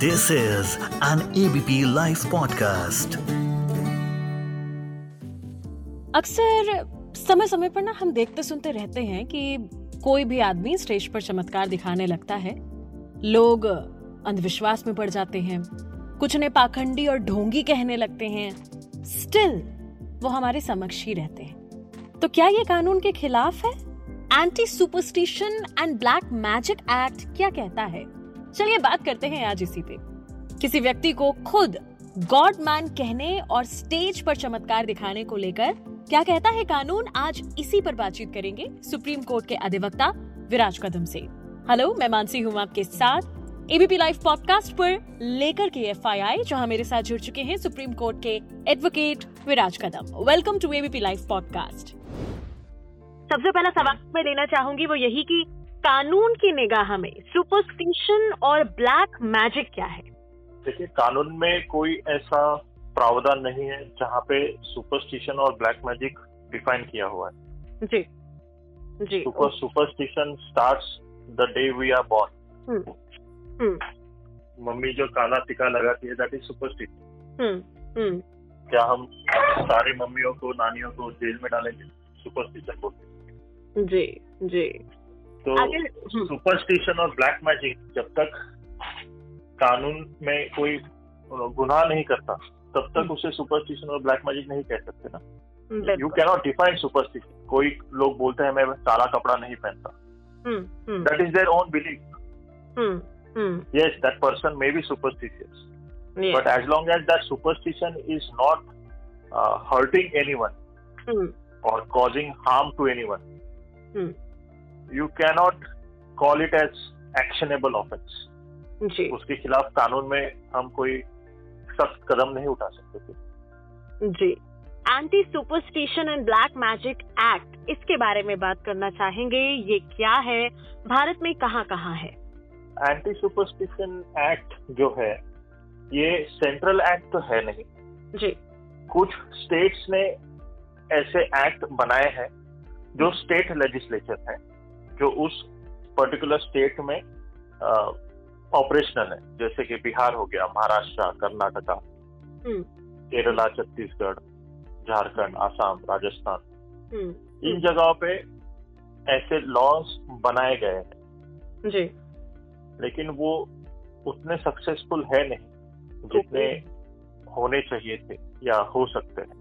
This is an ABP Life podcast. अक्सर समय समय पर ना हम देखते सुनते रहते हैं कि कोई भी आदमी स्टेज पर चमत्कार दिखाने लगता है। लोग अंधविश्वास में पड़ जाते हैं। कुछ ने पाखंडी और ढोंगी कहने लगते हैं। स्टिल वो हमारे समक्ष ही रहते हैं। तो क्या ये कानून के खिलाफ है? Anti superstition and black magic act क्या कहता है? चलिए बात करते हैं आज इसी पे। किसी व्यक्ति को खुद गॉड मैन कहने और स्टेज पर चमत्कार दिखाने को लेकर क्या कहता है कानून, आज इसी पर बातचीत करेंगे सुप्रीम कोर्ट के अधिवक्ता विराज कदम से। हेलो, मैं मानसी हूँ आपके साथ। एबीपी लाइव पॉडकास्ट पर लेकर के एफ़ आई आई जहाँ मेरे साथ जुड़ चुके हैं सुप्रीम कोर्ट के advocate Viraj Kadam. Welcome to ABP Live podcast सबसे पहला सवाल मैं लेना चाहूँगी, वो यही कि कानून की निगाह में सुपरस्टिशन और ब्लैक मैजिक क्या है? देखिए कानून में कोई ऐसा प्रावधान नहीं है जहाँ पे सुपरस्टिशन और ब्लैक मैजिक डिफाइन किया हुआ है। जी। जी। Super superstition starts the day we are born. Hmm, hmm, mummy जो काला टीका लगाती है दैट इज़ सुपरस्टिशन क्या हम सारी मम्मियों को नानियों को जेल में डालेंगे? सुपरस्टिशन बोलते। जी। जी। तो अगर हम्म, सुपरस्टिशन और ब्लैक मैजिक जब तक कानून में कोई गुनाह नहीं करता तब तक हम्म। उसे सुपरस्टिशन और ब्लैक मैजिक नहीं कह सकते ना। यू कैनॉट डिफाइन सुपरस्टिशन कोई लोग बोलते हैं मैं काला कपड़ा नहीं पहनता। That is their own belief hmm, that person that be superstitious but as long as that superstition is not hurting anyone और causing harm to any causing harm to anyone hmm, you cannot call it as actionable offense. जी। उसके खिलाफ कानून में हम कोई सख्त कदम नहीं उठा सकते थे। जी। Anti superstition and black magic act इसके बारे में बात करना चाहेंगे ये क्या है? भारत में कहाँ कहाँ है? एंटी सुपरस्टिशन एक्ट जो है ये सेंट्रल एक्ट तो है नहीं। जी। कुछ स्टेट्स ने ऐसे एक्ट बनाए हैं जो स्टेट लेजिस्लेचर है। जो उस पर्टिकुलर स्टेट में ऑपरेशनल है। जैसे कि बिहार हो गया महाराष्ट्र कर्नाटका हम्म, केरला छत्तीसगढ़ झारखंड आसाम राजस्थान। हम्म, इन जगहों पे ऐसे लॉज बनाए गए हैं। जी। लेकिन वो उतने सक्सेसफुल है नहीं जितने होने चाहिए थे या हो सकते हैं।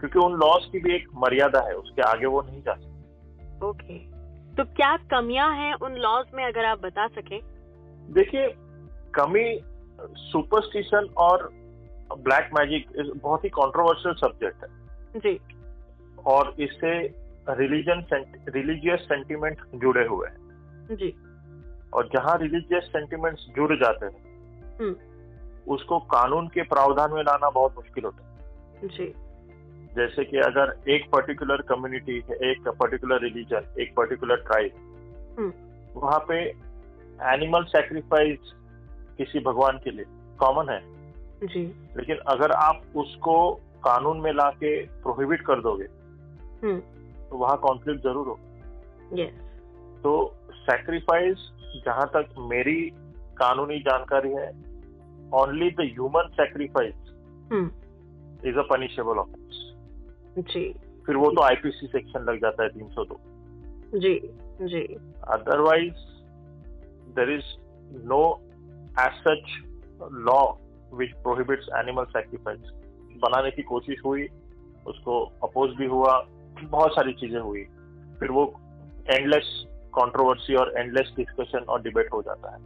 क्योंकि उन लॉज की भी एक मर्यादा है उसके आगे वो नहीं जा सकते। ओके। तो क्या कमियाँ हैं उन लॉज में अगर आप बता सकें? देखिए कमी सुपरस्टिशन और ब्लैक मैजिक बहुत ही कंट्रोवर्शियल सब्जेक्ट है। जी। और इससे रिलीजन रिलीजियस सेंटिमेंट जुड़े हुए हैं। जी। और जहाँ रिलीजियस सेंटिमेंट्स जुड़ जाते हैं हम्म, उसको कानून के प्रावधान में लाना बहुत मुश्किल होता है। जी। जैसे कि अगर एक पर्टिकुलर कम्युनिटी है एक पर्टिकुलर रिलीजन एक पर्टिकुलर ट्राइब वहाँ पे एनिमल सेक्रीफाइस किसी भगवान के लिए कॉमन है। जी। लेकिन अगर आप उसको कानून में लाके प्रोहिबिट कर दोगे हम्म, तो वहाँ कॉन्फ्लिक्ट ज़रूर हो। यस तो सेक्रीफाइस जहाँ तक मेरी कानूनी जानकारी है only the human sacrifice is a punishable offence जी। फिर वो तो आईपीसी सेक्शन लग जाता है तीन सौ दो। जी जी। Otherwise there is no as such law which prohibits animal sacrifice बनाने की कोशिश हुई उसको अपोज भी हुआ बहुत सारी चीज़ें हुई। फिर वो एंडलेस कंट्रोवर्सी और एंडलेस डिस्कशन और डिबेट हो जाता है।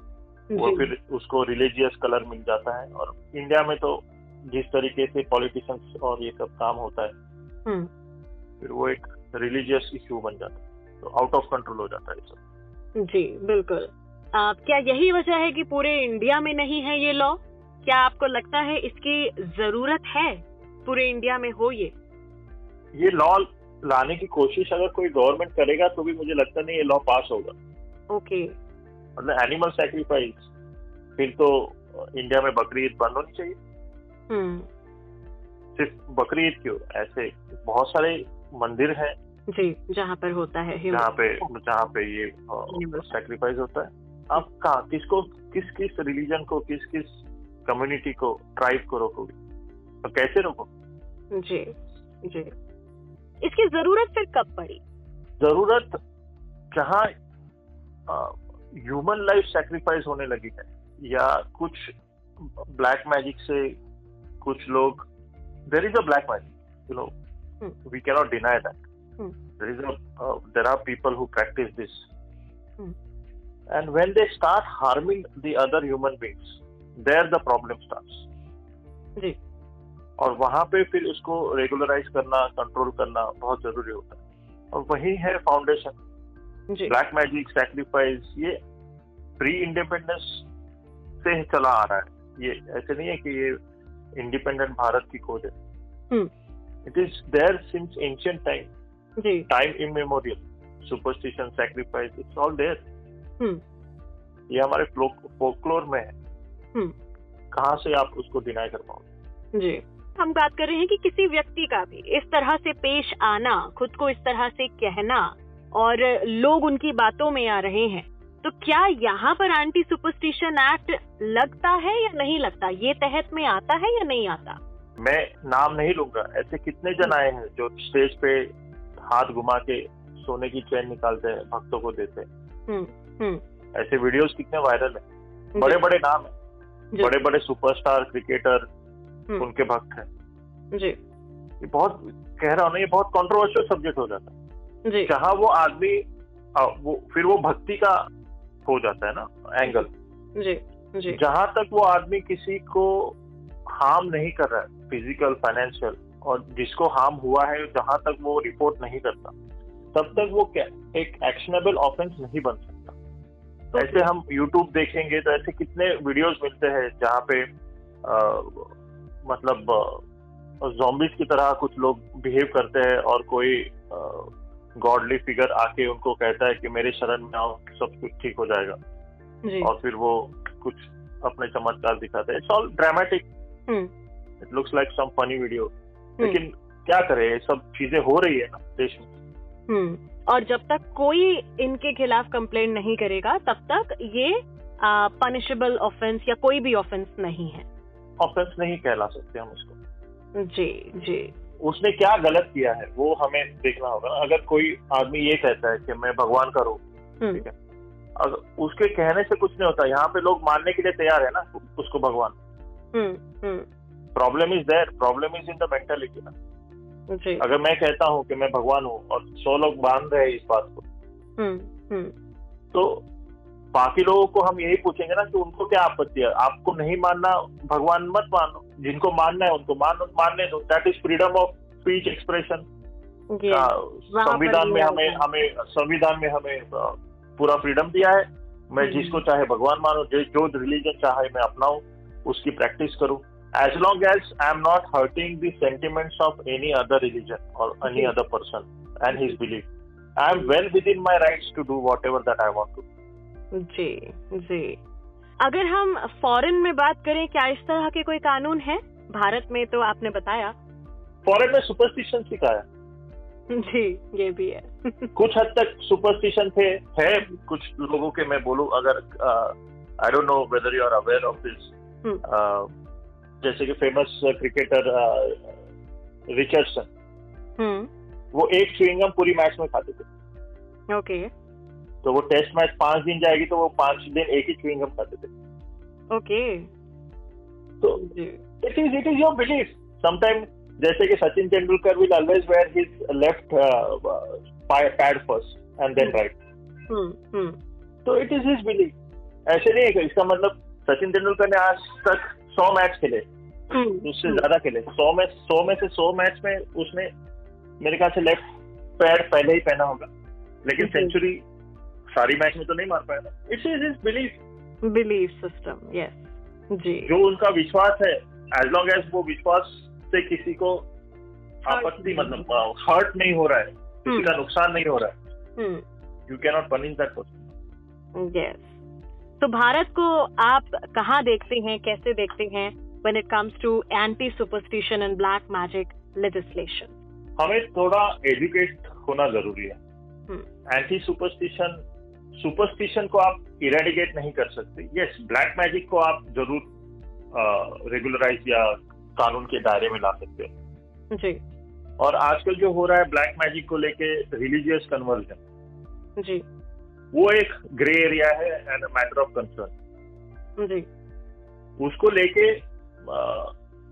वो फिर उसको रिलीजियस कलर मिल जाता है और इंडिया में तो जिस तरीके से पॉलिटिशियंस और ये सब काम होता है फिर वो एक रिलीजियस इश्यू बन जाता है। तो आउट ऑफ़ कंट्रोल हो जाता है सब। जी बिल्कुल। आ, क्या यही वजह है कि पूरे इंडिया में नहीं है ये लॉ क्या आपको लगता है इसकी ज़रूरत है? पूरे इंडिया में हो ये? ये लॉ लाने की कोशिश अगर कोई गवर्नमेंट करेगा तो भी मुझे लगता नहीं ये लॉ पास होगा। ओके मतलब एनिमल सेक्रीफाइस फिर तो इंडिया में बकरी ईद बंद होनी चाहिए। हम्म। सिर्फ़ बकरीद क्यों? ऐसे बहुत सारे मंदिर हैं। जी जहाँ पर होता है जहाँ पे जहाँ पे ये सेक्रीफाइस होता है। आप कहा किसको किस किस रिलीजन को किस किस कम्युनिटी को ट्राइब को रोकोगे? तो कैसे रोको जी जी। इसकी ज़रूरत फिर कब पड़ी? ज़रूरत जहाँ ह्यूमन लाइफ सेक्रीफाइस होने लगी है या कुछ ब्लैक मैजिक से कुछ लोग there is a black magic you know we cannot deny that there is a uh, there are people who practice this Hmm. and when they start harming the other human beings there the problem starts जी और वहाँ पे फिर उसको regularise करना control करना बहुत ज़रूरी होता है और वही है फाउंडेशन ब्लैक मैजिक सैक्रिफाइस ये प्री इंडिपेंडेंस से चला आ रहा है ये ऐसे नहीं है कि ये इंडिपेंडेंट भारत की खोज है। It is there since ancient time ji time immemorial superstition sacrifice it's all there ये हमारे फोकलोर में है। हम्म कहाँ से आप उसको डिनाई कर पाओगे जी हम बात कर रहे हैं कि किसी व्यक्ति का भी इस तरह से पेश आना खुद को इस तरह से कहना और लोग उनकी बातों में आ रहे हैं। तो क्या यहाँ पर एंटी सुपरस्टिशन एक्ट लगता है या नहीं लगता? ये तहत में आता है या नहीं आता? मैं नाम नहीं लूँगा। ऐसे कितने जन आए हैं जो स्टेज पे हाथ घुमा के सोने की चैन निकालते हैं भक्तों को देते हैं? हम्म हम्म। ऐसे वीडियोस कितने वायरल है? बड़े बड़े नाम है। बड़े बड़े सुपरस्टार क्रिकेटर उनके भक्त हैं। जी। ये बहुत कह रहा हूँ ना ये बहुत कंट्रोवर्शियल सब्जेक्ट हो जाता है। जहाँ वो आदमी वो फिर वो भक्ति का हो जाता है ना एंगल जी जी। जहाँ तक वो आदमी किसी को हार्म नहीं कर रहा है फ़िज़िकल फाइनेंशियल और जिसको हार्म हुआ है जहाँ तक वो रिपोर्ट नहीं करता तब तक वो क्या एक एक्शनेबल ऑफेंस नहीं बन सकता। ऐसे हम यूट्यूब देखेंगे तो ऐसे कितने वीडियोस मिलते हैं जहाँ पे आ, मतलब जॉम्बिस की तरह कुछ लोग बिहेव करते हैं और कोई गॉडली फिगर आके उनको कहता है कि मेरे शरण में आओ सब कुछ ठीक हो जाएगा। जी। और फिर वो कुछ अपने चमत्कार दिखाते हैं। It's all dramatic it looks like some funny video. लेकिन क्या करे सब चीज़ें हो रही है ना देश में। हम्म। और जब तक कोई इनके खिलाफ कंप्लेंट नहीं करेगा तब तक ये पनिशेबल ऑफेंस या कोई भी ऑफेंस नहीं है। ऑफेंस नहीं कहला सकते हम उसको जी जी। उसने क्या गलत किया है वो हमें देखना होगा अगर कोई आदमी ये कहता है कि मैं भगवान का रूप हम्म। ठीक है अगर उसके कहने से कुछ नहीं होता। यहाँ पे लोग मानने के लिए तैयार है ना उसको भगवान। Problem is there problem is in the mentality ना। अगर मैं कहता हूँ कि मैं भगवान हूँ और सौ लोग मान रहे हैं इस बात को हम्म हम्म। तो बाकी लोगों को हम यही पूछेंगे ना कि उनको क्या आपत्ति है? आपको नहीं मानना भगवान मत मानो। जिनको मानना है उनको मान मानने दो। That is freedom of speech expression संविधान में हमें हमें संविधान में हमें पूरा फ्रीडम दिया है। मैं। जिसको चाहे भगवान मानो जो जो रिलीजन चाहे मैं अपनाऊं उसकी प्रैक्टिस करूँ। As long as I am not hurting the sentiments of any other religion और any other person and his believe I am well within my rights to do whatever that I want to जी जी। अगर हम foreign में बात करें क्या इस तरह के कोई कानून है? भारत में तो आपने बताया। फॉरेन में सुपरस्टिशन सिखाया। जी ये भी है। कुछ हद तक सुपरस्टिशन थे है कुछ लोगों के मैं बोलूँ अगर I don't know whether you are aware of this. जैसे कि फ़ेमस क्रिकेटर रिचर्डसन वो एक च्युइंगम पूरी मैच में खाते थे। ओके तो वो टेस्ट मैच पाँच दिन जाएगी तो वो पाँच दिन एक ही च्युइंगम खाते थे। ओके तो it is it is your belief sometime जैसे कि Sachin Tendulkar will always wear his left pad first and then right तो इट इज़ हिज बिलीफ ऐसे नहीं है इसका मतलब सचिन तेंदुलकर ने आज तक सौ मैच खेले। हम्म, उससे हम्म, ज़्यादा खेले। सौ में सौ में से सौ मैच में उसने मेरे ख्याल से लेफ़्ट पैड पहले ही पहना होगा। लेकिन सेंचुरी सारी मैच में तो नहीं मार पाया it's is is belief belief system yes जी। जो उनका विश्वास है एज लॉन्ग एज वो विश्वास से किसी को आपत्ति मतलब हर्ट नहीं हो रहा है किसी हम्म। का नुकसान नहीं हो रहा है। You can not punish that person yes तो भारत को आप कहाँ देखते हैं कैसे देखते हैं when it comes to anti superstition and black magic legislation? हमें थोड़ा एजुकेट होना ज़रूरी है। एंटी सुपरस्टिशन सुपरस्टिशन को आप इरेडिकेट नहीं कर सकते। यस ब्लैक मैजिक को आप ज़रूर रेगुलराइज या कानून के दायरे में ला सकते हो। जी। और आजकल जो हो रहा है ब्लैक मैजिक को लेके रिलीजियस कन्वर्जन जी। वो एक ग्रे एरिया है and a matter of concern जी। उसको लेके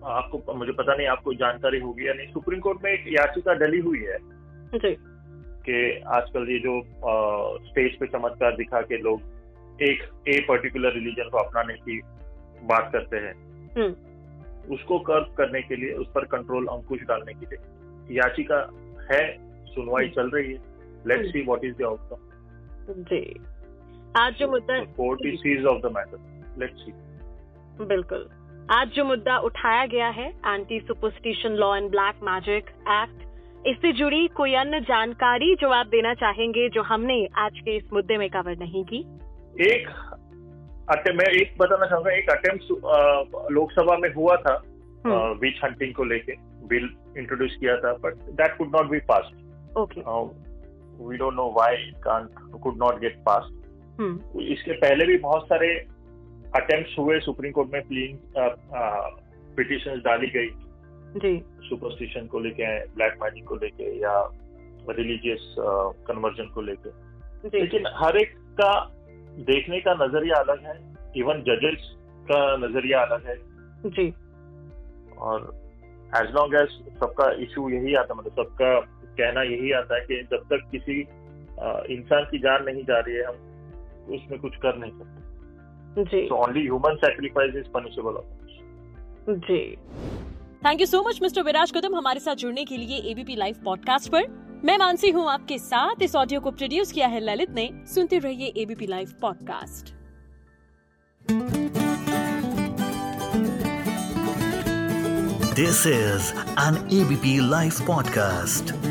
आपको मुझे पता नहीं आपको जानकारी होगी या नहीं सुप्रीम कोर्ट में एक याचिका डली हुई है। जी। कि आजकल ये जो स्टेज पे चमत्कार दिखा के लोग एक ए पर्टिकुलर रिलीजन को अपनाने की बात करते हैं। हम्म। उसको कर्व करने के लिए उस पर कंट्रोल अंकुश डालने के लिए याचिका है सुनवाई चल रही है। Let's see what is the outcome जी। आज जो मुद्दा court is seize of the matter let's see बिल्कुल। आज जो मुद्दा उठाया गया है anti superstition law and black magic act इससे जुड़ी कोई अन्य जानकारी जो आप देना चाहेंगे जो हमने आज के इस मुद्दे में कवर नहीं की? एक मैं एक बताना चाहूँगा एक अटेम्प्ट लोकसभा में हुआ था हम्म, विच हंटिंग को लेके। बिल इंट्रोड्यूस किया था but that could not be passed okay we don't know why it can't could not get hmm. इसके पहले भी बहुत सारे अटेम्प्ट हुए सुप्रीम कोर्ट में प्लीन पिटिशन डाली गई। जी। सुपरस्टिशन को लेके ब्लैक मैजिक को लेके या रिलीजियस कन्वर्जन को लेके। लेकिन हर एक का देखने का नज़रिया अलग है इवन जजेस का नज़रिया अलग है। जी। और एज लॉन्ग एज सबका इशू यही आता मतलब सबका कहना यही आता है कि जब तक किसी इंसान की जान नहीं जा रही है हम उसमें कुछ कर नहीं सकते। जी। Only human sacrifice is punishable ji. Thank you so much mister Viraj Kadam हमारे साथ जुड़ने के लिए एबीपी लाइव पॉडकास्ट पर। मैं मानसी हूँ आपके साथ। इस ऑडियो को प्रोड्यूस किया है ललित ने। सुनते रहिए ABP Live podcast this is an ABP Live podcast.